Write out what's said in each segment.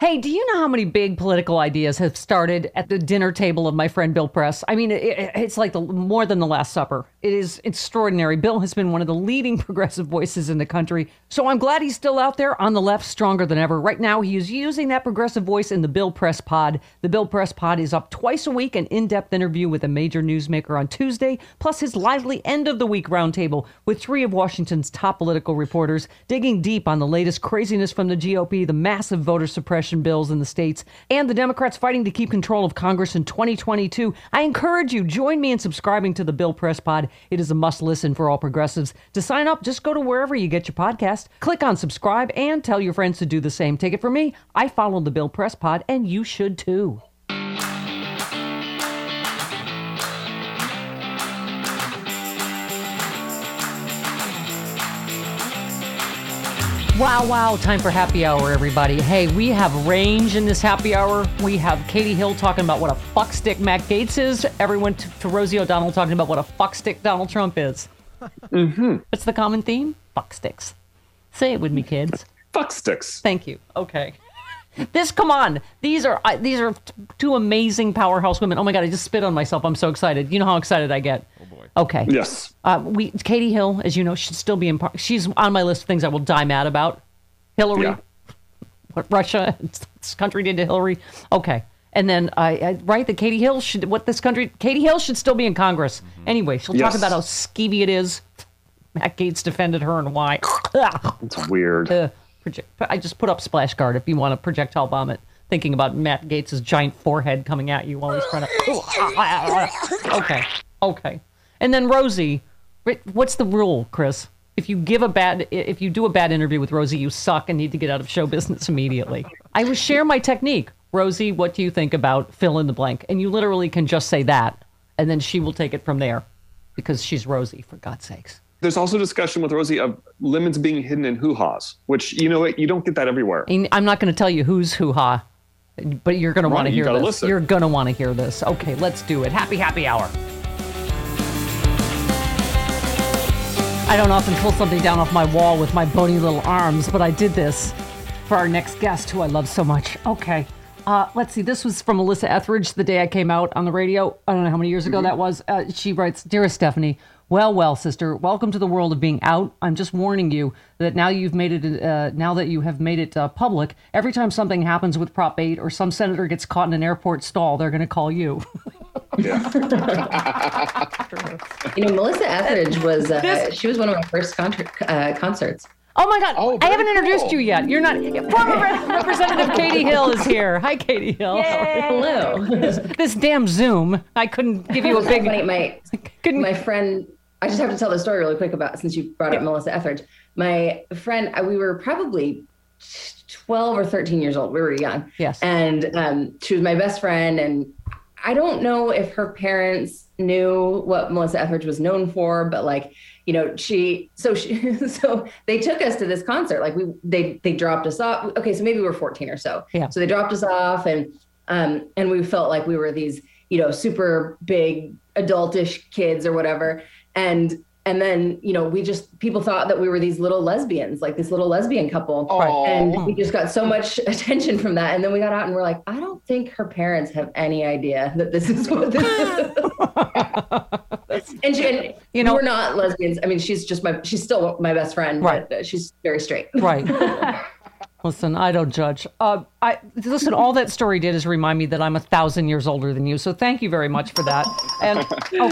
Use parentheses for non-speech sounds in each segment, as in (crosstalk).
Hey, do you know how many big political ideas have started at the dinner table of my friend Bill Press? I mean, it, it's like the more than the Last Supper. It is extraordinary. Bill has been one of the leading (laughs) progressive voices in the country, so I'm glad he's still out there on the left, stronger than ever. Right now, he is using that progressive voice in the Bill Press Pod. The Bill Press Pod is up twice a week, an in-depth interview with a major newsmaker on Tuesday, plus his lively end of the week roundtable with three of Washington's top political reporters, digging deep on the latest craziness from the GOP, the massive voter suppression bills in the states, and the Democrats fighting to keep control of Congress in 2022. I encourage you, join me in subscribing to the Bill Press Pod. It is a must listen for all progressives. To sign up, just go to wherever you get your podcast, click on subscribe, and tell your friends to do the same. Take it from me. I follow the Bill Press Pod, and you should too. Wow, wow. Time for happy hour, everybody. Hey, we have range in this happy hour. We have Katie Hill talking about what a fuckstick Matt Gaetz is. Everyone to, to Rosie O'Donnell talking about what a fuckstick Donald Trump is. (laughs) Mm-hmm. What's the common theme? Fucksticks. Say it with me, kids. Fucksticks. Thank you. Okay. This, come on. These are I, these are t- two amazing powerhouse women. Oh my god, I just spit on myself. I'm so excited. You know how excited I get. Oh. Okay. Yes. Uh, we Katie Hill, as you know, should still be in. Par- she's on my list of things I will die mad about. Hillary, Yeah. what Russia, (laughs) this country did to Hillary. Okay, and then I, I right that Katie Hill should what this country Katie Hill should still be in Congress. Anyway, she'll talk about how skeevy it is. Matt Gaetz defended her and why. (laughs) It's weird. Uh, project, I just put up splash guard if you want to projectile bomb it. Thinking about Matt Gaetz' giant forehead coming at you while he's trying to. (laughs) okay, okay. And then Rosie, what's the rule, Chris? If you give a bad, if you do a bad interview with Rosie, you suck and need to get out of show business immediately. I will share my technique. Rosie, what do you think about fill in the blank? And you literally can just say that, and then she will take it from there, because she's Rosie, for God's sakes. There's also discussion with Rosie of lemons being hidden in hoo-haws, which you know what you don't get that everywhere. And I'm not going to tell you who's hoo ha, but you're going to want to hear this. listen. You're going to want to hear this. Okay, let's do it. Happy, happy hour. I don't often pull something down off my wall with my bony little arms, but I did this for our next guest, who I love so much. Okay. Uh, let's see. This was from Melissa Etheridge the day I came out on the radio. I don't know how many years ago that was. Uh, she writes Dearest Stephanie, well, well, sister, welcome to the world of being out. I'm just warning you that now you've made it, uh, now that you have made it uh, public, every time something happens with Prop 8 or some senator gets caught in an airport stall, they're going to call you. (laughs) (laughs) You know, Melissa Etheridge was uh, she was one of my first concert, uh, concerts. Oh my God! Oh, I haven't very introduced cool. you yet. You're not. Former (laughs) Rep- Katie Hill is here. Hi, Katie Hill. Hello. (laughs) This damn Zoom. I couldn't give you a big. Funny, my Couldn't, my friend. I just have to tell the story really quick about since you brought up Melissa Etheridge. My friend, uh, we were probably twelve or thirteen years old. We were young. Yes. And um, she was my best friend, and I don't know if her parents knew what Melissa Etheridge was known for, but like, you know, she so she (laughs) so they took us to this concert. Like we they they dropped us off. Okay, so maybe we were 14 or so. Yeah. So they dropped us off and um and we felt like we were these, you know, super big adultish kids or whatever. And and then you know we just people thought that we were these little lesbians like this little lesbian couple Aw. and we just got so much (laughs) attention from that and then we got out and we're like i don't think her parents have any idea that this is what this is (laughs) and, she, and You know- we're not lesbians i mean she's just my she's still my best friend Right. but she's very straight Right. (laughs) Listen, I don't judge. Uh, I listen. All that story did is remind me that I'm a thousand years older than you. So thank you very much for that. And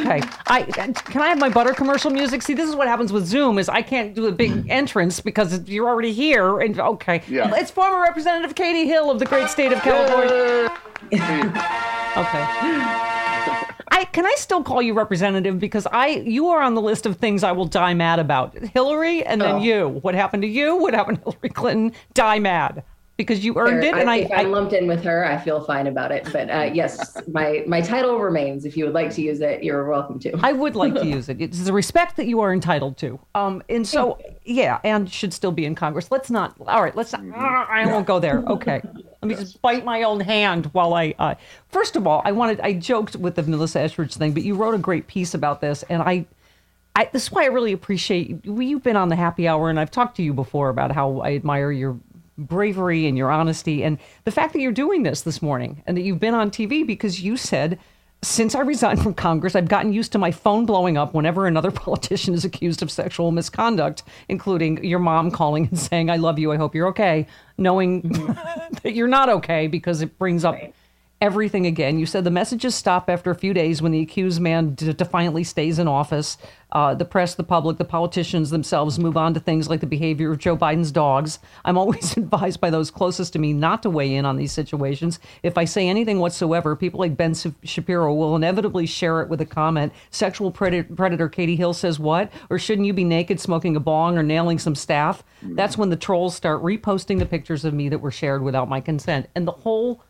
okay, I can I have my butter commercial music. See, this is what happens with Zoom: is I can't do a big entrance because you're already here. And okay, Yeah. it's former Representative Katie Hill of the great state of California. (laughs) Okay. I can I still call you representative because I you are on the list of things I will die mad about. Hillary and then Oh. you. What happened to you? What happened to Hillary Clinton? Die mad because you earned it. And I, if I, I'm lumped in with her, I feel fine about it. But uh, yes, my my title remains. If you would like to use it, you're welcome to. I would like to (laughs) use it. It's the respect that you are entitled to. Um, and so yeah, and should still be in Congress. Let's not. All right, let's. Not, I won't go there. Okay, let me just bite my own hand while I. Uh, first of all, I wanted. I joked with the Melissa Etheridge thing, but you wrote a great piece about this, and I. I, this is why I really appreciate well, you've been on the happy hour, and I've talked to you before about how I admire your bravery and your honesty, and the fact that you're doing this this morning, and that you've been on TV because you said since I resigned from Congress, I've gotten used to my phone blowing up whenever another (laughs) politician is accused of sexual misconduct, including your mom calling and saying, I love you, I hope you're okay, knowing (laughs) that you're not okay because it brings up everything again. You said the messages stop after a few days when the accused man defiantly stays in office. Uh, the press, the public, the politicians themselves move on to things like the behavior of Joe Biden's dogs. I'm always (laughs) advised by those closest to me not to weigh in on these situations. If I say anything whatsoever, people like Ben Shapiro will inevitably share it with a comment. Sexual predator Katie Hill says what? Or shouldn't you be naked smoking a bong or nailing some staff? That's when the trolls start reposting the pictures of me that were shared without my consent. And the whole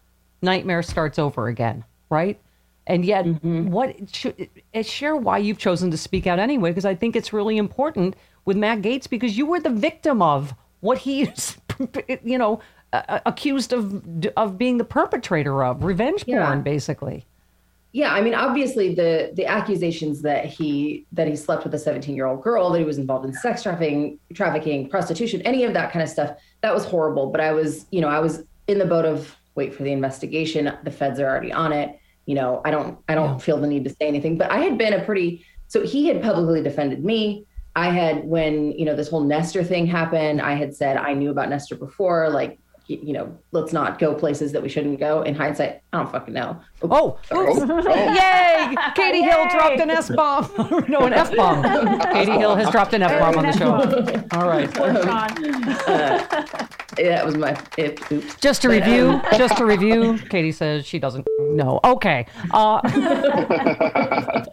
nightmare starts over again, right? And yet, what should uh, share why you've chosen to speak out anyway? Because I think it's really important with Matt Gaetz because you were the victim of what he is, (laughs) you know, uh, accused of of being the perpetrator of revenge Yeah. porn, basically. Yeah, I mean, obviously the the accusations that he that he slept with a 17 year old girl, that he was involved in sex trafficking, trafficking, prostitution, any of that kind of stuff, that was horrible. But I was, you know, I was in the boat of wait for the investigation. The feds are already on it. You know, I don't I don't feel the need to say anything. But I had been a pretty so he had publicly defended me. I had when you know this whole Nestor thing happened. I had said I knew about Nestor before, like you know, let's not go places that we shouldn't go. In hindsight, I don't fucking know. Oh, oops. (laughs) yay! Katie Hill dropped an S bomb. no, an F bomb. Katie Hill has dropped an F bomb on the show. All right. that was my it, oops. Just to review, (laughs) just to review, Katie says she doesn't know. Okay. Uh,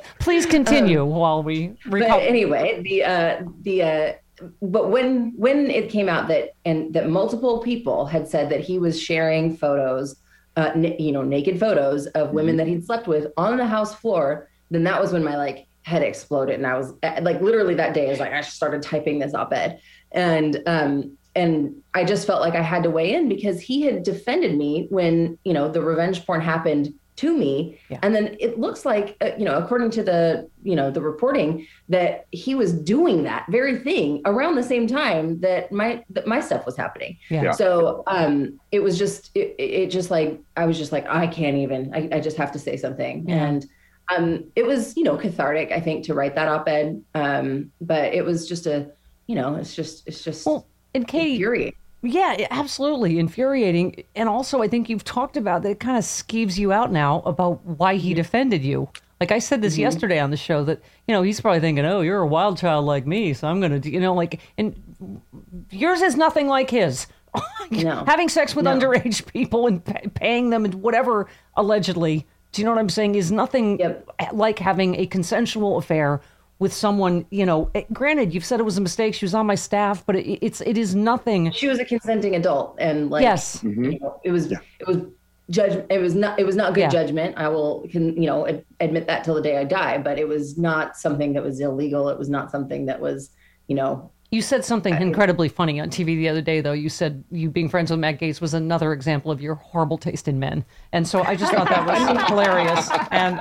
(laughs) please continue while we But anyway, the uh, the uh, but when when it came out that and that multiple people had said that he was sharing photos, uh, n- you know, naked photos of women that he'd slept with on the house floor, then that was when my like head exploded, and I was uh, like, literally that day, I was like, I started typing this op-ed, and um, and I just felt like I had to weigh in because he had defended me when you know the revenge porn happened to me Yeah. and then it looks like uh, you know according to the you know the reporting that he was doing that very thing around the same time that my that my stuff was happening Yeah. Yeah. so um it was just it, it just like i was just like i can't even i, I just have to say something Yeah. and um it was you know cathartic i think to write that op-ed um but it was just a you know it's just it's just Well, and Katie, infuriating yeah, oh. absolutely infuriating. And also, I think you've talked about that it kind of skeeves you out now about why he defended you. Like I said this mm-hmm. yesterday on the show that, you know, he's probably thinking, oh, you're a wild child like me. So I'm going to, you know, like, and yours is nothing like his. (laughs) No. Having sex with No. underage people and pa- paying them and whatever allegedly, do you know what I'm saying? Is nothing Yep. like having a consensual affair with someone, you know, eh, granted, you've said it was a mistake. She was on my staff, but it, it's, it is nothing. she was a consenting adult and like Yes. you know, it was it was judge it was not it was not good Yeah. judgment i will can you know ad- admit that till the day i die but it was not something that was illegal it was not something that was you know You said something incredibly funny on TV the other day, though. You said you being friends with Matt Gaetz was another example of your horrible taste in men. And so I just thought that (laughs) was hilarious. And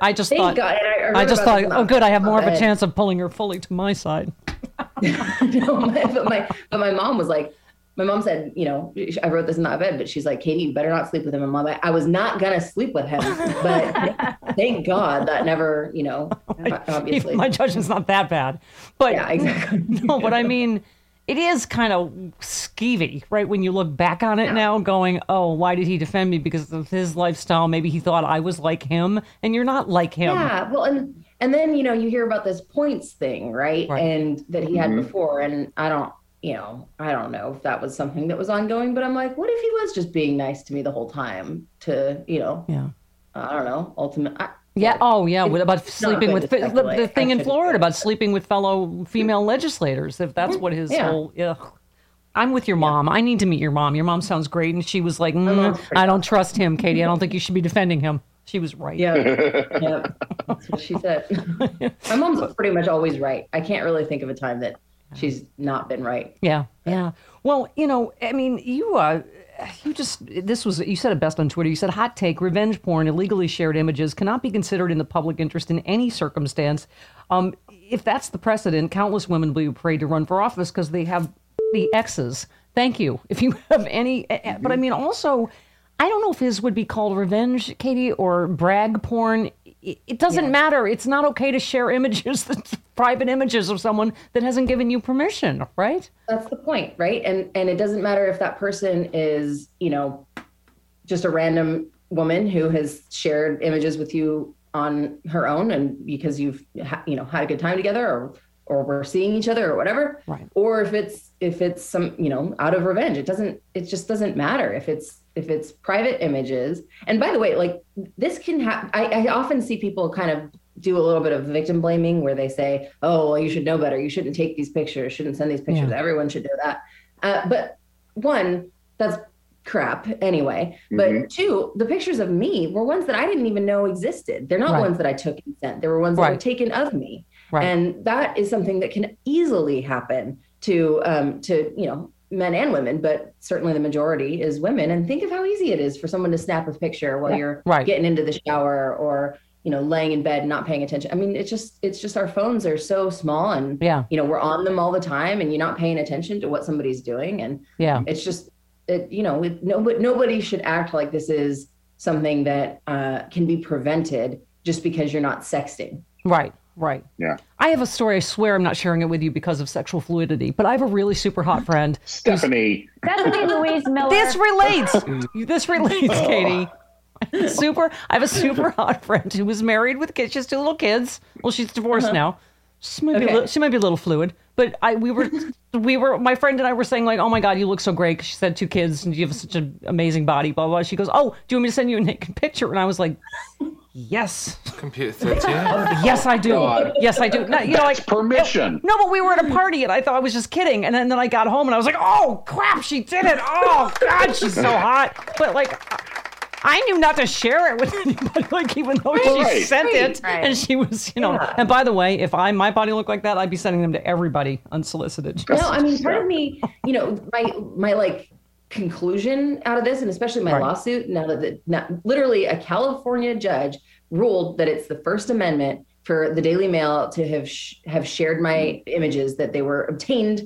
I just Thank thought. God. I, I, just thought, oh, good. I have more of a chance of pulling her fully to my side. (laughs) no, my, but my but my mom was like, my mom said, you know, I wrote this in the op-ed, but she's like, Katie, you better not sleep with him. And mom, I, I was not gonna sleep with him, but (laughs) thank God that never, you know, (laughs) obviously. My judgment's not that bad, but yeah, exactly. no, but I mean, it is kind of skeevy, right? When you look back on it now, going, "Oh, why did he defend me? Because of his lifestyle. Maybe he thought I was like him, and you're not like him." Yeah, well, and and then you know you hear about this points thing, right? Right. And that he had mm-hmm. before, and I don't, you know, I don't know if that was something that was ongoing, but I'm like, what if he was just being nice to me the whole time? To you know, Yeah. I don't know, ultimate. I, Yeah. Oh, yeah. What about sleeping with the, the thing in (laughs) Florida about sleeping with fellow female legislators? If that's what his Yeah. whole, yeah. I'm with your mom. I need to meet your mom. Your mom sounds great, and she was like, mm, "I don't trust him, Katie. I don't think you should be defending him." She was right. Yeah, (laughs) yeah, that's what she said. My mom's pretty much always right. I can't really think of a time that she's not been right. Yeah, yeah. Well, you know, I mean, you uh you just this was you said it best on Twitter. You said hot take revenge porn, illegally shared images cannot be considered in the public interest in any circumstance. Um if that's the precedent, countless women will be afraid to run for office because they have the exes. Thank you. (laughs) If you have any eh, eh, but I mean also I don't know if his would be called revenge, Katie, or brag porn. It, doesn't matter. It's not okay to share images, (laughs) private images of someone that hasn't given you permission, right? That's the point, right? And and it doesn't matter if that person is, you know, just a random woman who has shared images with you on her own and because you've ha- you know had a good time together or or we're seeing each other or whatever Right. or if it's if it's some you know out of revenge it doesn't it just doesn't matter if it's if it's private images. And by the way like this can happen I, I often see people kind of do a little bit of victim blaming where they say oh well you should know better. You shouldn't take these pictures. Shouldn't send these pictures. Yeah. everyone should do that. Uh, but one that's crap anyway. But two the pictures of me were ones that i didn't even know existed. They're not Right. ones that i took and sent. They were ones that were taken of me. Right. and that is something that can easily happen to um, to you know men and women, but certainly the majority is women. And think of how easy it is for someone to snap a picture while you're Right. getting into the shower or you know laying in bed not paying attention. I mean, it's just it's just our phones are so small and Yeah. you know we're on them all the time and you're not paying attention to what somebody's doing and Yeah. it's just it you know it, no, but nobody should act like this is something that uh, can be prevented just because you're not sexting. Right, right. Yeah. I have a story. I swear I'm not sharing it with you because of sexual fluidity, but I have a really super hot friend. Stephanie. Stephanie Louise (laughs) Miller. This relates. this relates, oh. Katie. (laughs) Super. I have a super hot friend who was married with kids. She has two little kids. Well, she's divorced uh-huh. now. She might, be a little, she might be a little fluid, but I we were (laughs) we were my friend and I were saying like, oh my god, you look so great. She said two kids and you have such an amazing body. Blah blah. blah. She goes, oh, do you want me to send you a naked picture? And I was like, yes, Computer 13. (laughs) yes, I do. God. Yes, I do. No, you know, like permission. no, but we were at a party and I thought I was just kidding. And then, then I got home and I was like, oh crap, she did it. Oh God, she's so (laughs) hot. But like, I knew not to share it with (laughs) anybody, like even though she Right. sent it. Right. And she was, you know, Yeah. and by the way, if I my body looked like that, I'd be sending them to everybody unsolicited. No, I mean, part of me, you know, my my like conclusion out of this, and especially my Right. lawsuit, now that the, now, literally a California judge ruled that it's the First Amendment for the Daily Mail to have sh- have shared my images that they were obtained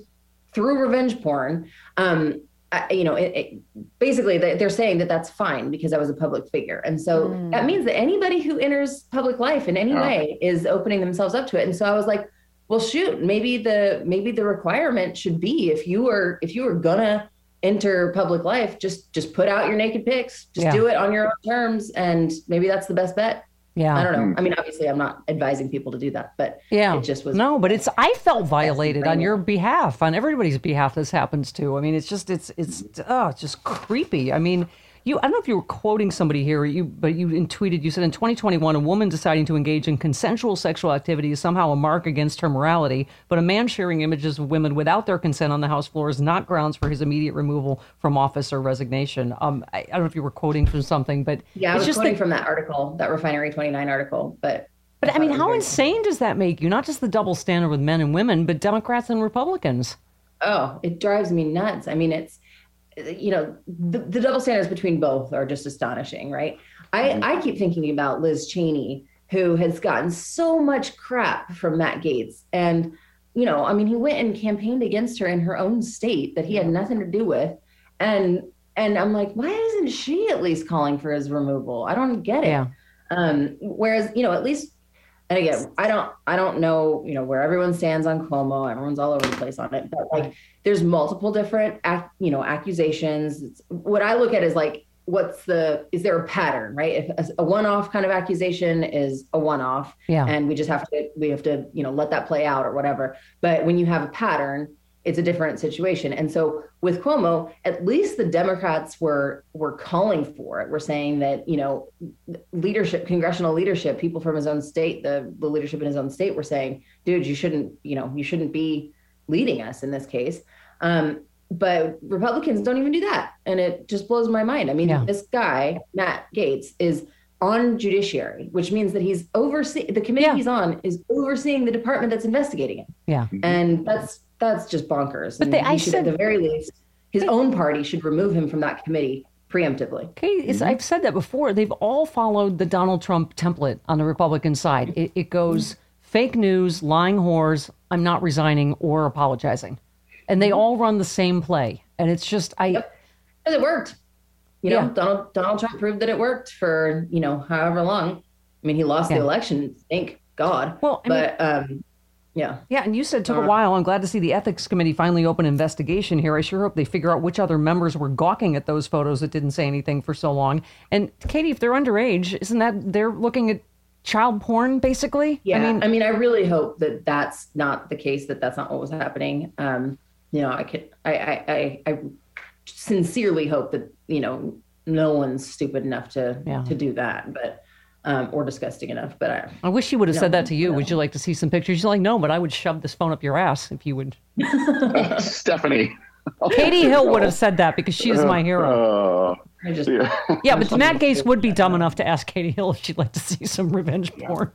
through revenge porn. Um, I, you know, it, it, basically they- they're saying that that's fine because I was a public figure, and so that means that anybody who enters public life in any Yeah. way is opening themselves up to it. And so I was like, well, shoot, maybe the maybe the requirement should be if you are if you are gonna enter public life, just just put out your naked pics, just Yeah. do it on your own terms, and maybe that's the best bet. Yeah. I don't know. Hmm. I mean, obviously, I'm not advising people to do that, but Yeah. it just was No, but it's I felt violated on your behalf, on everybody's behalf this happens to. I mean, it's just it's it's oh, it's just creepy. I mean, you I don't know if you were quoting somebody here, you but you in tweeted you said in 2021 a woman deciding to engage in consensual sexual activity is somehow a mark against her morality, but a man sharing images of women without their consent on the house floor is not grounds for his immediate removal from office or resignation. Um I, I don't know if you were quoting from something, but yeah. I it's was just quoting the- from that article, that Refinery 29 article, but but I thought mean, how insane does that make you? Not just the double standard with men and women, but Democrats and Republicans. Oh, it drives me nuts. I mean, it's you know the, the double standards between both are just astonishing, right? I I keep thinking about Liz Cheney, who has gotten so much crap from Matt Gaetz And, you know, I mean, he went and campaigned against her in her own state that he had nothing to do with. And and I'm like, why isn't she at least calling for his removal? I don't get it. Yeah. Um, whereas, you know, at least and again, I don't I don't know, you know, where everyone stands on Cuomo. Everyone's all over the place on it. But like there's multiple different ac- you know, accusations. It's, what I look at is like what's the is there a pattern right if a one-off kind of accusation is a one-off Yeah. and we just have to we have to you know let that play out or whatever but when you have a pattern it's a different situation and so with cuomo at least the democrats were were calling for it we're saying that you know leadership congressional leadership people from his own state the, the leadership in his own state were saying dude you shouldn't you know you shouldn't be leading us in this case um, but Republicans don't even do that. And it just blows my mind. I mean, Yeah. this guy, Matt Gaetz, is on judiciary, which means that he's overseeing the committee Yeah. he's on is overseeing the department that's investigating it. Yeah. And that's that's just bonkers. But and they- he I should said- at the very least, his own party should remove him from that committee preemptively. Okay, it's, I've said that before. They've all followed the Donald Trump template on the Republican side. It, it goes fake news, lying whores, I'm not resigning or apologizing. And they all run the same play. And it's just, I, Yep. Because it worked. You know, Yeah. Donald Donald Trump proved that it worked for, you know, however long. I mean, he lost Yeah. the election, thank God. Well, I mean- but um yeah. yeah, and you said it took a while. I'm glad to see the ethics committee finally open an investigation here. I sure hope they figure out which other members were gawking at those photos that didn't say anything for so long. And Katie, if they're underage, isn't that they're looking at child porn basically? Yeah, I mean, I really hope that that's not the case. That that's not what was happening. Um, you know, I could, I, I, I, I sincerely hope that you know no one's stupid enough to Yeah. to do that, but um, or disgusting enough. But I, I wish you would have said that to you. Would you like to see some pictures? You're like, no, but I would shove this phone up your ass if you would. (laughs) Stephanie. Katie Hill would have said that because she is my hero. Uh, just, yeah. Yeah, but (laughs) Matt Gaetz would be dumb enough to ask Katie Hill if she'd like to see some revenge porn.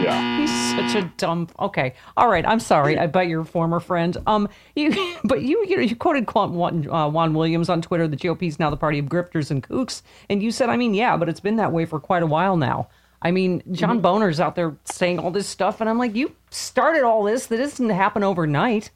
Yeah. He's such a dumb. Okay, all right. I'm sorry. I bet your former friend. Um, you, (laughs) but you, you, know, you quoted Quan- Juan, uh, Juan Williams on Twitter. The GOP is now the party of grifters and kooks, and you said, I mean, yeah, but it's been that way for quite a while now. I mean, John Mm-hmm. Boner's out there saying all this stuff, and I'm like, you started all this. That doesn't happen overnight.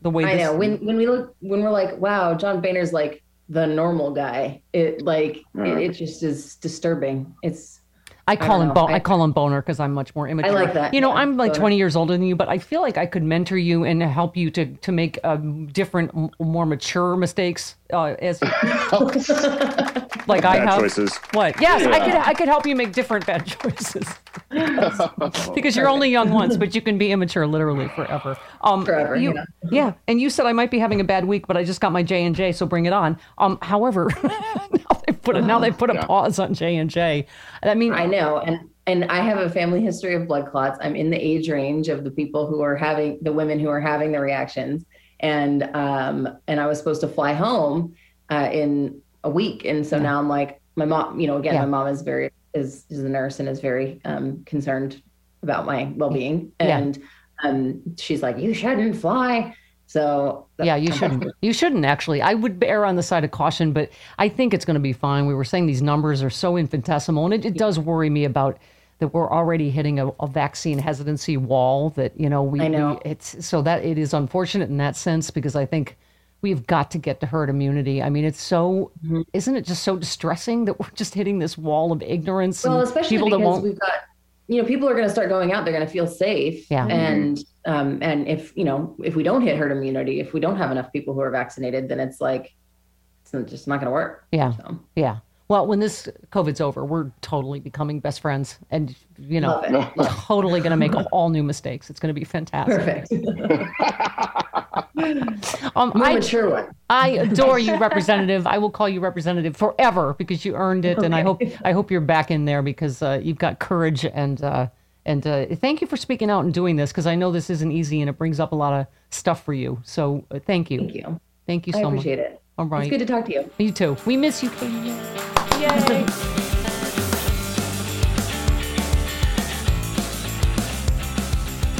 The way I this, know when when we look when we're like, wow, John Boehner's like the normal guy. It like it, it just is disturbing. It's I call don't him. Bo- I, I- call him Boner because I'm much more immature. I like that, You know, yeah, I'm like Boner. 20 years older than you, but I feel like I could mentor you and help you to to make um, different, m- more mature mistakes. Uh, as (laughs) like I Bad have. choices. What? Yes, I could. I could help you make different bad (laughs) choices (laughs) because you're only young once, but you can be immature literally forever. Um, Forever, You, yeah. yeah, and you said I might be having a bad week, but I just got my J and J, so bring it on. Um, however, now they put a, now they put a Yeah. pause on J and J. I mean, I know, and and I have a family history of blood clots. I'm in the age range of the people who are having the women who are having the reactions, and um and I was supposed to fly home uh, in a week, and so now I'm like my mom. You know, again, Yeah. my mom is very is is a nurse and is very um concerned about my well being, Yeah. and um she's like, you shouldn't fly. So Yeah, you shouldn't. You shouldn't actually. I would err on the side of caution, but I think it's going to be fine. We were saying these numbers are so infinitesimal, and it, it does worry me about that we're already hitting a, a vaccine hesitancy wall. That you know we, know. we it's so that it is unfortunate in that sense because I think we've got to get to herd immunity. I mean, it's so Mm-hmm. isn't it just so distressing that we're just hitting this wall of ignorance Well, especially people that because won't. we've got, you know, people are going to start going out. They're going to feel safe. Yeah. And um, and if you know, if we don't hit herd immunity, if we don't have enough people who are vaccinated, then it's like it's just not going to work. Yeah. So, Yeah. Well, when this COVID's over, we're totally becoming best friends, and you know, totally going to make all new mistakes. It's going to be fantastic. Perfect. (laughs) Um, I, mature one. I adore you, Representative. I will call you Representative forever because you earned it, and I hope I hope you're back in there because uh, you've got courage and uh, and uh, thank you for speaking out and doing this because I know this isn't easy and it brings up a lot of stuff for you. So uh, thank you, Thank you. thank you so much. appreciate it. All right, It's good to talk to you. you too. We miss you, Katie. Yay! (laughs)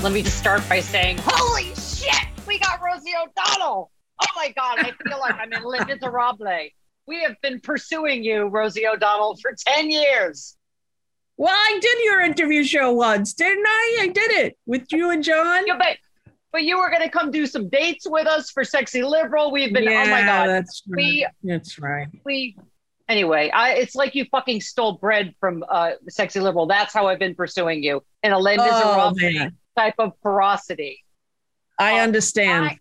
Let me just start by saying, holy shit, we got Rosie O'Donnell. Oh my God, I feel like I'm in Les Miserables. We have been pursuing you, Rosie O'Donnell, for 10 years. Well, I did your interview show once, didn't I? I did it with you and John. Yeah, but, but you were going to come do some dates with us for Sexy Liberal. We've been, yeah, oh my God. that's right. We, that's right. we, anyway, I, it's like you fucking stole bread from uh, Sexy Liberal. That's how I've been pursuing you in a Linda Oh, type of ferocity. I Oh, understand. I,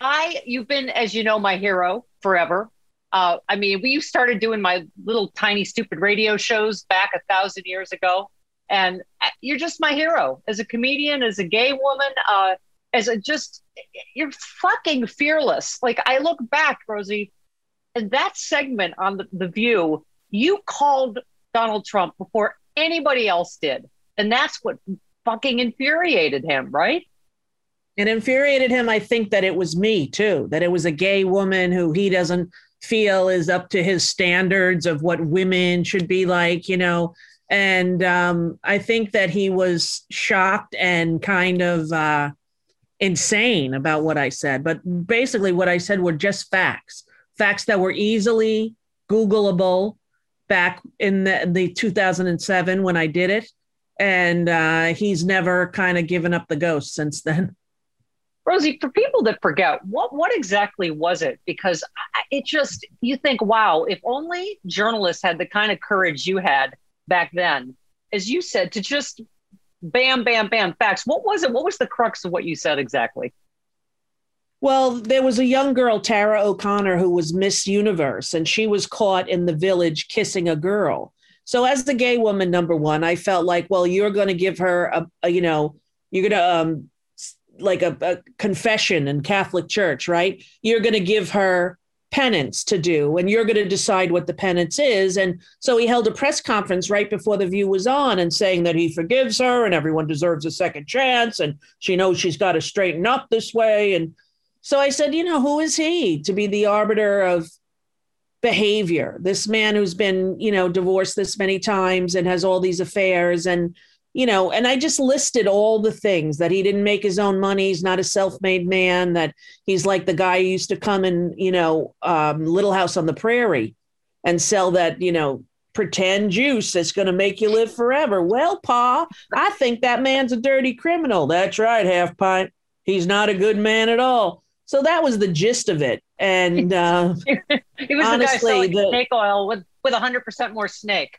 I, you've been, as you know, my hero forever. Uh, I mean, we started doing my little tiny stupid radio shows back a thousand years ago, and uh, you're just my hero as a comedian, as a gay woman, uh, as a just you're fucking fearless. Like I look back, Rosie, and that segment on the, the View, you called Donald Trump before anybody else did, and that's what fucking infuriated him, right? It infuriated him. I think that it was me too, that it was a gay woman who he doesn't feel is up to his standards of what women should be like, you know. And um, I think that he was shocked and kind of uh, insane about what I said. But basically, what I said were just facts, facts that were easily Googleable back in the, the 2007 when I did it. And uh, he's never kind of given up the ghost since then. Rosie, for people that forget, what what exactly was it? Because it just you think, wow, if only journalists had the kind of courage you had back then, as you said, to just bam, bam, bam, facts. What was it? What was the crux of what you said exactly? Well, there was a young girl, Tara O'Connor, who was Miss Universe, and she was caught in the village kissing a girl. So, as the gay woman, number one, I felt like, well, you're going to give her a, a you know, you're going to um, like a, a confession in Catholic Church, right? You're going to give her penance to do, and you're going to decide what the penance is. And so he held a press conference right before the view was on, and saying that he forgives her, and everyone deserves a second chance, and she knows she's got to straighten up this way, and so I said, you know, who is he to be the arbiter of behavior? This man who's been, you know, divorced this many times and has all these affairs and you know, and I just listed all the things that he didn't make his own money. He's not a self-made man. That he's like the guy who used to come in, you know, um, Little House on the Prairie, and sell that, you know, pretend juice that's going to make you live forever. Well, Pa, I think that man's a dirty criminal. That's right, half pint. He's not a good man at all. So that was the gist of it. And uh, (laughs) He was Honestly, the guy selling the- snake oil with with hundred percent more snake.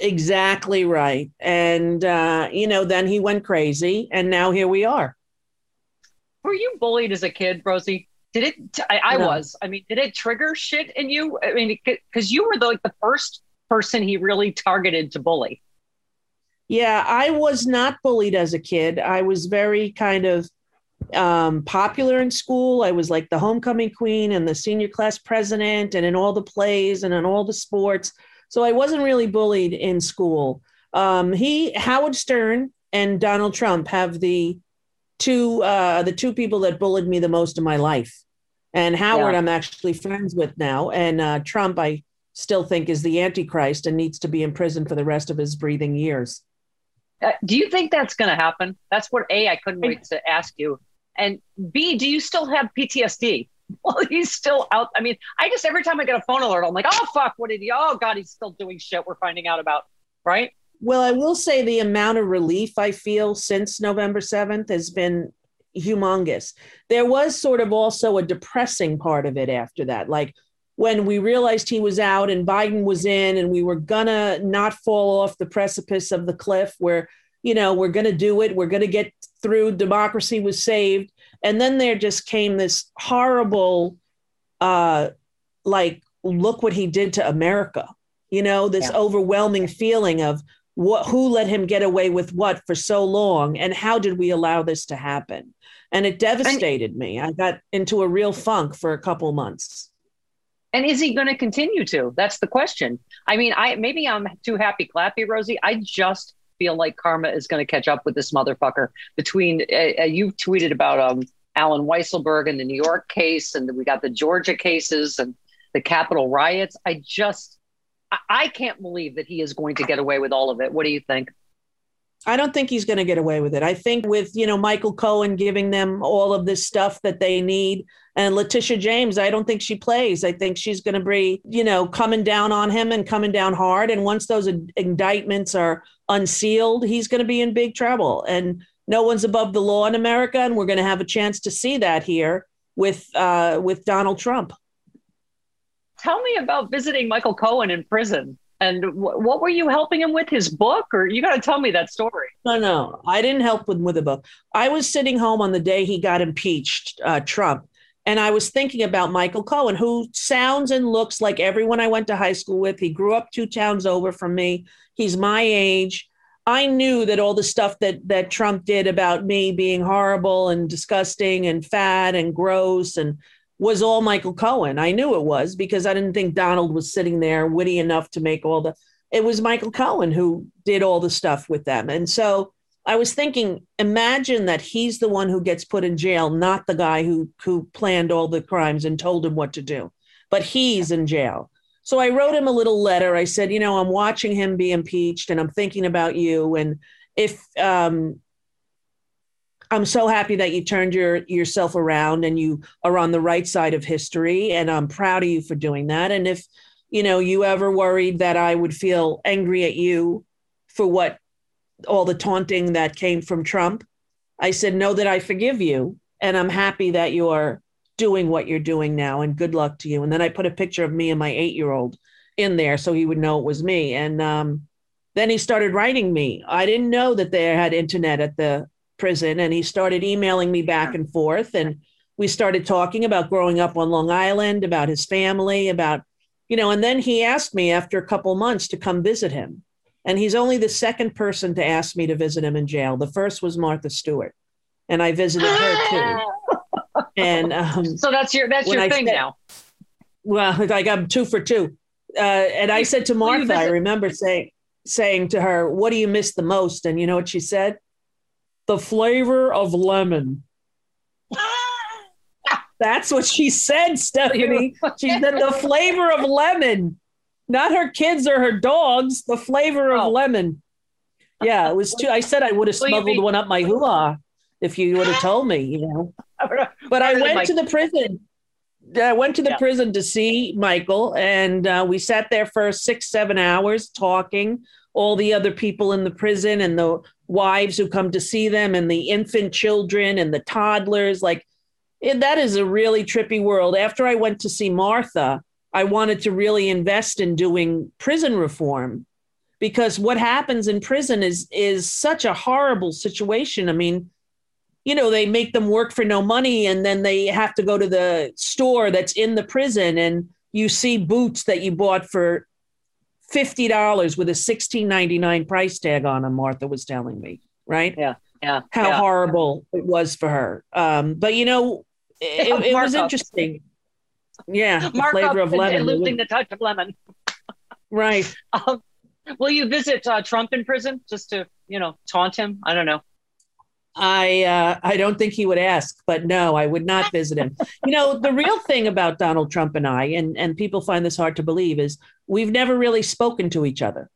Exactly right. And, uh, you know, then he went crazy. And now here we are. Were you bullied as a kid, Rosie? Did it? I, I No. was. I mean, did it trigger shit in you? I mean, because you were the, like the first person he really targeted to bully. Yeah, I was not bullied as a kid. I was very kind of um, popular in school. I was like the homecoming queen and the senior class president, and in all the plays and in all the sports. So I wasn't really bullied in school. Um, he, Howard Stern, and Donald Trump have the two uh, the two people that bullied me the most in my life. And Howard, Yeah. I'm actually friends with now, and uh, Trump, I still think is the Antichrist and needs to be in prison for the rest of his breathing years. Uh, do you think that's going to happen? That's what A, I couldn't wait to ask you. And B, do you still have PTSD? (laughs) Well, he's still out. I mean, I just, every time I get a phone alert, I'm like, oh, fuck, what did he, oh, God, he's still doing shit we're finding out about. Right? Well, I will say the amount of relief I feel since November 7th has been humongous. There was sort of also a depressing part of it after that. Like when we realized he was out and Biden was in, and we were gonna not fall off the precipice of the cliff where, you know, we're gonna do it, we're gonna get through, democracy was saved. And then there just came this horrible, uh, like, look what he did to America. You know, this Yeah. overwhelming feeling of what who let him get away with what for so long and how did we allow this to happen and it devastated me i got into a real funk for a couple months And is he going to continue to? That's the question. I mean, I maybe I'm too happy clappy, Rosie. I just feel like karma is going to catch up with this motherfucker. Between uh, uh, you tweeted about um, Allen Weisselberg and the New York case, and we got the Georgia cases and the Capitol riots. I just, I, I can't believe that he is going to get away with all of it. What do you think? I don't think he's going to get away with it. I think with, you know, Michael Cohen giving them all of this stuff that they need and Letitia James, I don't think she plays. I think she's going to be, you know, coming down on him and coming down hard. And once those indictments are unsealed, he's going to be in big trouble. And no one's above the law in America. And we're going to have a chance to see that here with uh, with Donald Trump. Tell me about visiting Michael Cohen in prison. And w- what were you helping him with? His book, or you got to tell me that story? No, no, I didn't help him with a book. I was sitting home on the day he got impeached, uh, Trump, and I was thinking about Michael Cohen, who sounds and looks like everyone I went to high school with. He grew up two towns over from me. He's my age. I knew that all the stuff that that Trump did about me being horrible and disgusting and fat and gross and was all Michael Cohen. I knew it was because I didn't think Donald was sitting there witty enough to make all the. It was Michael Cohen who did all the stuff with them. And so I was thinking, imagine that he's the one who gets put in jail, not the guy who who planned all the crimes and told him what to do, but he's in jail. So I wrote him a little letter. I said, you know, I'm watching him be impeached, and I'm thinking about you. And if um, I'm so happy that you turned your yourself around and you are on the right side of history and I'm proud of you for doing that and if you know you ever worried that I would feel angry at you for what all the taunting that came from Trump I said know that I forgive you and I'm happy that you're doing what you're doing now and good luck to you. And then I put a picture of me and my 8-year-old in there so he would know it was me. And um, then he started writing me. I didn't know that they had internet at the prison and he started emailing me back and forth. And we started talking about growing up on Long Island, about his family, about you know, and then he asked me after a couple months to come visit him. And he's only the second person to ask me to visit him in jail. The first was Martha Stewart, and I visited her too. and um, so that's your that's your I thing said, now. Well, (laughs) I got two for two. Uh, and I said to Martha, I remember saying saying to her, "What do you miss the most?" And you know what she said? the flavor of lemon. (laughs) That's what she said, Stephanie. She said the flavor of lemon, not her kids or her dogs, the flavor of oh. lemon. Yeah, it was too. I said I would have (laughs) smuggled one up my hula if you would have (laughs) told me, you know. (laughs) But I went to the prison. I went to the yeah. prison to see Michael, and uh, we sat there for six, seven hours talking. All the other people in the prison and the wives who come to see them and the infant children and the toddlers. Like it, that is a really trippy world. After I went to see Martha, I wanted to really invest in doing prison reform because what happens in prison is is such a horrible situation. I mean, you know, they make them work for no money and then they have to go to the store that's in the prison and you see boots that you bought for $50 with a $16.99 price tag on them, Martha was telling me, right? Yeah. Yeah. How yeah. horrible it was for her. Um, but you know, it, it was interesting. Yeah. The flavor of lemon. And losing the touch of lemon. (laughs) right. Um, will you visit uh, Trump in prison just to, you know, taunt him? I don't know. I uh, I don't think he would ask, but no, I would not (laughs) visit him. you know, the real thing about Donald Trump and I, and and people find this hard to believe, is we've never really spoken to each other.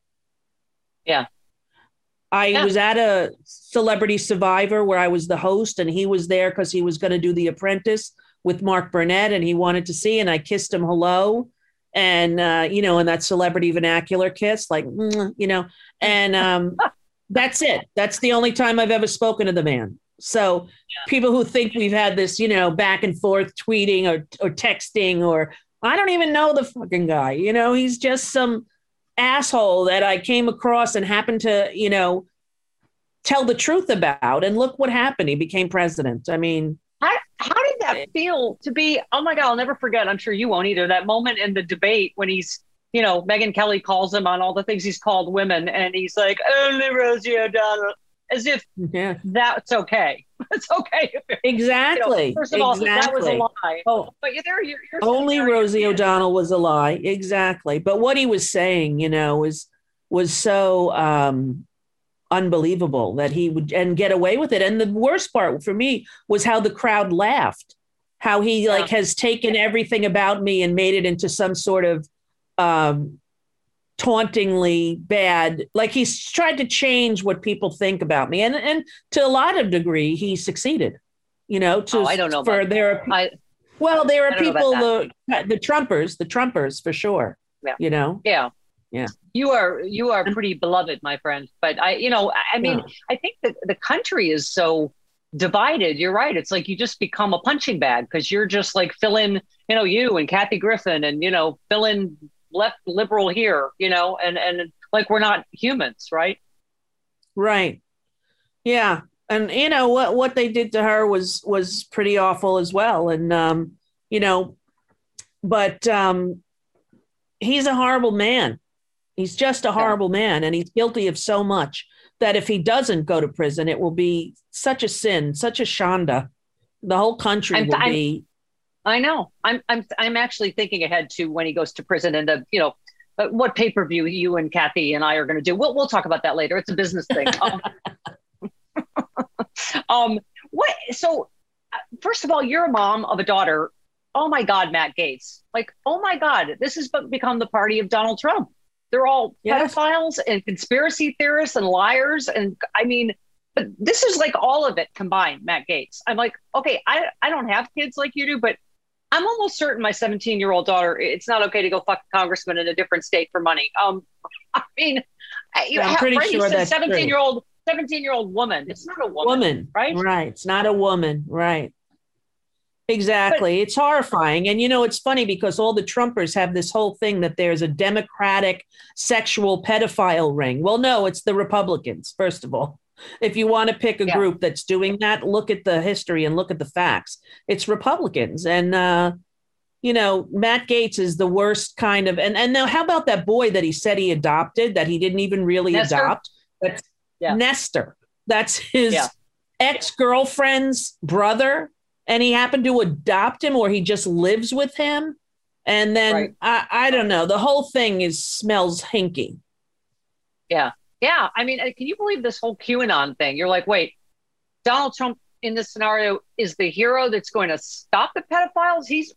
Yeah. I yeah. was at a Celebrity Survivor where I was the host, and he was there because he was going to do The Apprentice with Mark Burnett, and he wanted to see, and I kissed him hello, and uh, you know, and that celebrity vernacular kiss, like you know, and um, (laughs) that's it. That's the only time I've ever spoken to the man. So yeah. people who think we've had this, you know, back and forth tweeting or or texting or I don't even know the fucking guy. You know, he's just some asshole that I came across and happened to, you know, tell the truth about. And look what happened. He became president. I mean, how, how did that feel to be? Oh my God, I'll never forget. I'm sure you won't either. That moment in the debate when he's you know, Megyn Kelly calls him on all the things he's called women, and he's like, only Rosie O'Donnell, as if yeah. that's okay. (laughs) It's okay. exactly. You know, first of exactly. all, that was a lie. Oh, but there, you're, you're only Rosie O'Donnell was a lie. Exactly. But what he was saying, you know, was was so um, unbelievable that he would and get away with it. And the worst part for me was how the crowd laughed. How he like has taken everything about me and made it into some sort of um, tauntingly bad. Like he's tried to change what people think about me, and and to a lot of degree, he succeeded. You know, to Oh, I don't know for there. Are, I, well, there are don't know about people the the Trumpers, the Trumpers for sure. Yeah. You know. yeah. Yeah. You are you are pretty beloved, my friend. But I, you know, I- mean, Yeah. I think that the country is so divided. You're right. It's like you just become a punching bag because you're just like fill in, you know, you and Kathy Griffin and you know, fill in left liberal here, you know, and and like we're not humans, right? Right. Yeah. And you know what what they did to her was was pretty awful as well. And um, you know, but um he's a horrible man. He's just a horrible man and he's guilty of so much that if he doesn't go to prison, it will be such a sin, such a shanda. The whole country I'm- will I'm- be I know. I'm I'm I'm actually thinking ahead to when he goes to prison and the you know uh, what pay per view you and Kathy and I are going to do. We'll we'll talk about that later. It's a business thing. (laughs) Um, um what? So uh, first of all, you're a mom of a daughter. Oh my God, Matt Gaetz! Like oh my God, this has become the party of Donald Trump. They're all Yes. pedophiles and conspiracy theorists and liars. And I mean, but this is like all of it combined, Matt Gaetz. I'm like, okay, I, I don't have kids like you do, but I'm almost certain my 17 year old daughter, it's not okay to go fuck a congressman in a different state for money. Um, (laughs) I mean, you Yeah, I'm have- pretty right? Sure that's true. 17 year old, 17 year old woman. It's not a woman, woman. right? Right. It's not a woman. Right. Exactly. it's horrifying. And you know, it's funny because all the Trumpers have this whole thing that there's a Democratic sexual pedophile ring. Well, no, it's the Republicans, first of all. If you want to pick a Yeah. group that's doing that, look at the history and look at the facts. It's Republicans. And uh, you know, Matt Gaetz is the worst kind of and and now how about that boy that he said he adopted that he didn't even really Nestor? adopt? That's Yeah. Nestor. That's his Yeah. ex-girlfriend's brother and he happened to adopt him or he just lives with him and then Right. I, I don't know the whole thing is smells hinky Yeah. Yeah. I mean, uh, can you believe this whole QAnon thing? You're like, wait, Donald Trump in this scenario is the hero that's going to stop the pedophiles? He's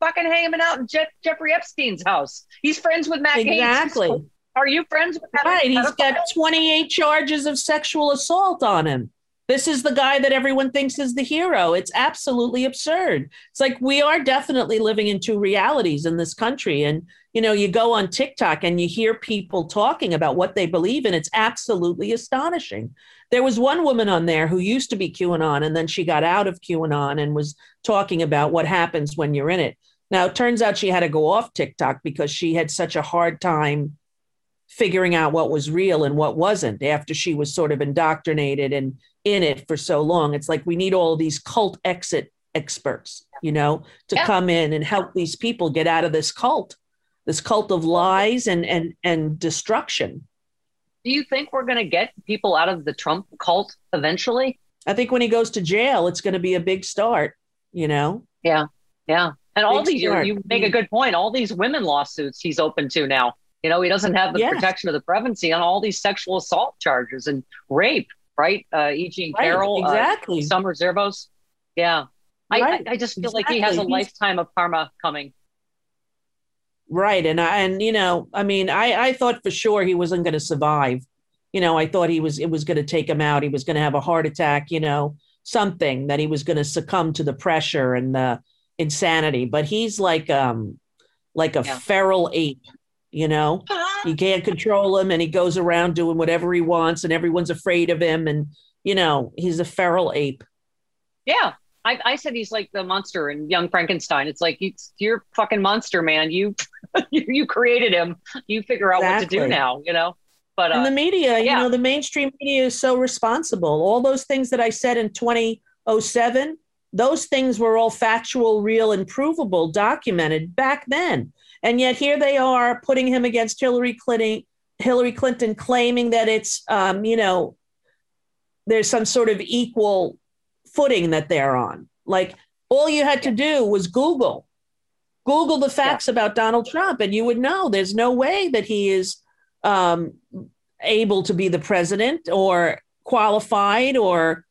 fucking hanging out in Je- Jeffrey Epstein's house. He's friends with Matt exactly Are you friends with Matt right he's pedophile? got 28 charges of sexual assault on him this is the guy that everyone thinks is the hero. It's absolutely absurd. It's like we are definitely living in two realities in this country. And you know you go on tiktok and you hear people talking about what they believe and it's absolutely astonishing. There was one woman on there who used to be qanon and then she got out of qanon and was talking about what happens when you're in it. Now it turns out she had to go off tiktok because she had such a hard time figuring out what was real and what wasn't after she was sort of indoctrinated and in it for so long. It's like we need all these cult exit experts, you know, to Yeah. come in and help these people get out of this cult, this cult of lies and and and destruction. Do you think we're going to get people out of the Trump cult eventually? I think when he goes to jail, it's going to be a big start, you know. Yeah. Yeah. And all Big these, start. you make a good point. All these women lawsuits he's open to now. You know, he doesn't have the Yes. protection of the privacy on all these sexual assault charges and rape, right? Uh, E. Jean Right, Carroll, uh, exactly. Summer Zervos. Yeah. I, Right, I, I just feel like he has a. He's- lifetime of karma coming. Right. And I and you know, I mean, I I thought for sure he wasn't going to survive. You know, I thought he was it was going to take him out. He was going to have a heart attack, you know, something that he was going to succumb to the pressure and the insanity. But he's like um like a Yeah. feral ape, you know. You can't control him and he goes around doing whatever he wants and everyone's afraid of him and you know, he's a feral ape. Yeah. I, I said he's like the monster in Young Frankenstein. It's like, it's, you're a fucking monster, man. You, (laughs) you, you created him. You figure out what to do now, you know? But, uh, and the media, you know, the mainstream media is so responsible. All those things that I said in 2007, those things were all factual, real, and provable, documented back then. And yet here they are putting him against Hillary Clinton, Hillary Clinton claiming that it's, um, you know, there's some sort of equal footing that they're on. Like all you had to do was Google, Google the facts about Donald Trump, and you would know there's no way that he is um, able to be the president or qualified or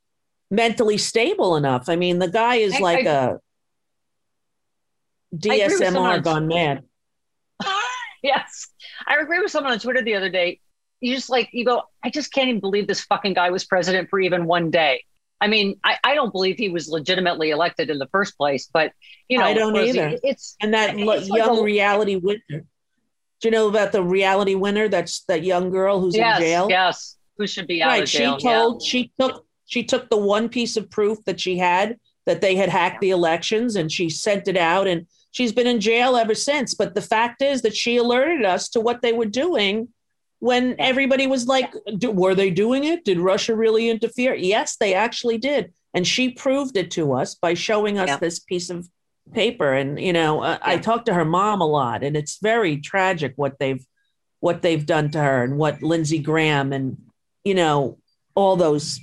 mentally stable enough. I mean, the guy is I- like I- a DSMR gone mad. Yes. I agree with someone on Twitter the other day. You just like you go, I just can't even believe this fucking guy was president for even one day. I mean, I, I don't believe he was legitimately elected in the first place, but you know, I don't Rosie, either. It's and that it's like young a- reality winner. Do you know about the reality winner? That's that young girl who's yes, in jail. yes, who should be out right. of jail? she told she took she took the one piece of proof that she had that they had hacked the elections and she sent it out and she's been in jail ever since. But the fact is that she alerted us to what they were doing when everybody was like, "Do- were they doing it? Did Russia really interfere? Yes, they actually did. And she proved it to us by showing us Yeah. this piece of paper. And, you know, uh, I Yeah. talked to her mom a lot and it's very tragic what they've, what they've done to her and what Lindsey Graham and, you know, all those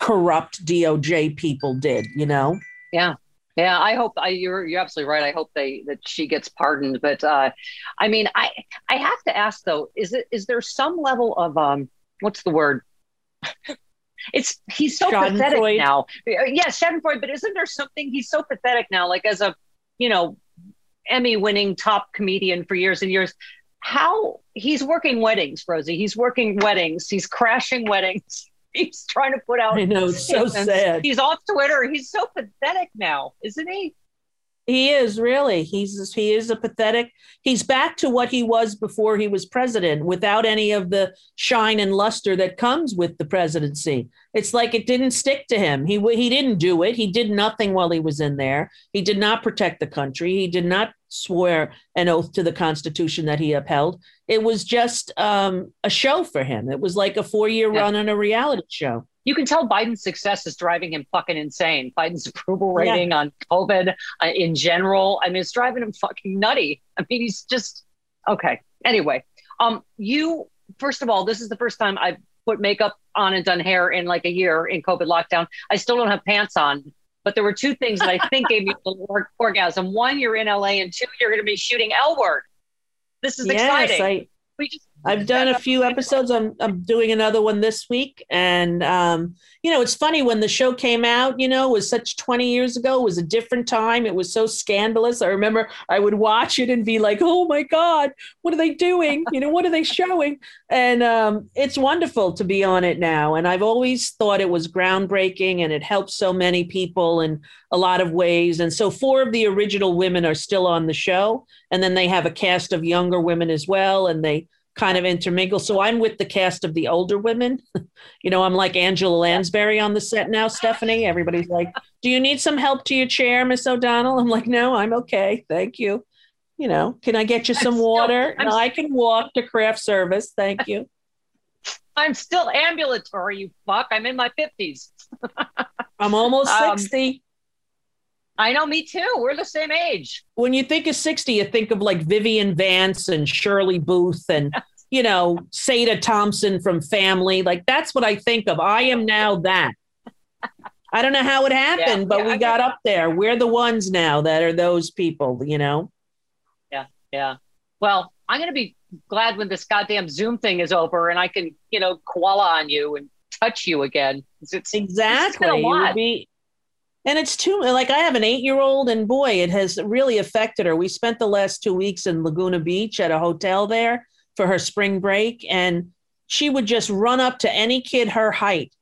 corrupt DOJ people did, you know? Yeah. Yeah, I hope I, you're you're absolutely right. I hope they that she gets pardoned. But uh, I mean, I I have to ask though, is it is there some level of um what's the word? (laughs) it's he's so pathetic now. Yes, Schadenfreude. But isn't there something he's so pathetic now? Like as a you know Emmy winning top comedian for years and years. How he's working weddings, Rosie. He's working weddings. He's crashing weddings. (laughs) He's trying to put out I know, it's so statements. sad. He's off Twitter. He's so pathetic now, isn't he? He is really. He's he is a pathetic. He's back to what he was before he was president, without any of the shine and luster that comes with the presidency. It's like it didn't stick to him. He he didn't do it. He did nothing while he was in there. He did not protect the country. He did not swear an oath to the Constitution that he upheld. It was just um, a show for him. It was like a four year Yeah. run on a reality show. You can tell Biden's success is driving him fucking insane. Biden's (laughs) approval Yeah. rating on COVID uh, in general, I mean, it's driving him fucking nutty. I mean, he's just okay. Anyway, um, you first of all, this is the first time I've put makeup on and done hair in like a year in COVID lockdown. I still don't have pants on, but there were two things that I think gave me (laughs) a little or- orgasm. One, you're in LA, and two, you're going to be shooting L Word. This is exciting. I, we just I've done a few episodes. I'm I'm doing another one this week, and um, you know, it's funny when the show came out. You know, was such 20 years ago. It was a different time. It was so scandalous. I remember I would watch it and be like, "Oh my God, what are they doing? You know, what are they showing?" And um, it's wonderful to be on it now. And I've always thought it was groundbreaking, and it helped so many people in a lot of ways. And so, four of the original women are still on the show, and then they have a cast of younger women as well, and they kind of intermingle. So I'm with the cast of the older women. (laughs) you know, I'm like Angela Lansbury on the set now, Stephanie. Everybody's like, Do you need some help to your chair, Miss O'Donnell? I'm like, No, I'm okay. Thank you. You know, can I get you I'm some still- water? I'm no, I can walk to craft service. Thank you. I'm still ambulatory, you fuck. I'm in my 50s. I'm almost (laughs) Um, 60. I know, me too. We're the same age. When you think of 60, you think of like Vivian Vance and Shirley Booth and, you know, Sada Thompson from Family. Like that's what I think of. I am now that. I don't know how it happened, Yeah, but yeah, we I got up there. We're the ones now that are those people, you know? Yeah. Yeah. Well, I'm going to be glad when this goddamn Zoom thing is over and I can, you know, koala on you and touch you again. It's, it's Exactly. been a lot. And it's too like I have an eight year old, and boy, it has really affected her. We spent the last two weeks in Laguna Beach at a hotel there for her spring break, and she would just run up to any kid her height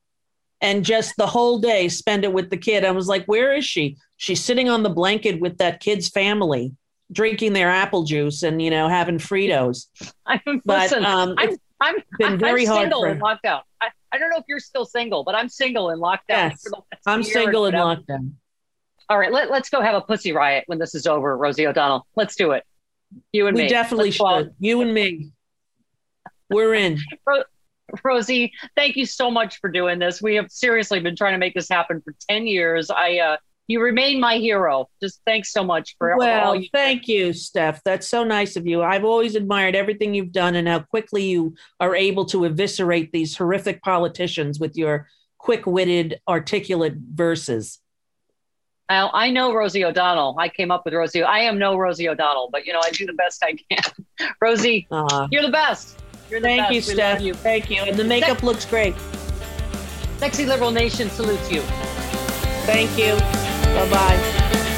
and just the whole day spend it with the kid. I was like, Where is she? She's sitting on the blanket with that kid's family, drinking their apple juice and, you know, having Fritos. (laughs) I'm, But listen, um, I'm, I'm, been very I'm hard for in lockdown. I, I don't know if you're still single, but I'm single in lockdown. Yes, for the last I'm single and in lockdown. All right, let, let's go have a pussy riot when this is over, Rosie O'Donnell. Let's do it. You and We me. definitely Let's should. You and me. We're in. (laughs) Rosie, thank you so much for doing this. We have seriously been trying to make this happen for 10 years. I uh you remain my hero. Just thanks so much for all Well, you thank you, Steph. That's so nice of you. I've always admired everything you've done and how quickly you are able to eviscerate these horrific politicians with your quick-witted, articulate verses. Now, I know Rosie O'Donnell. I came up with Rosie. I am no Rosie O'Donnell, but you know, I do the best I can. (laughs) Rosie, Aw. you're the best. You're the thank best. you, We Steph. you. Thank you. And the makeup looks great. Sexy Liberal Nation salutes you. Thank you. Bye-bye.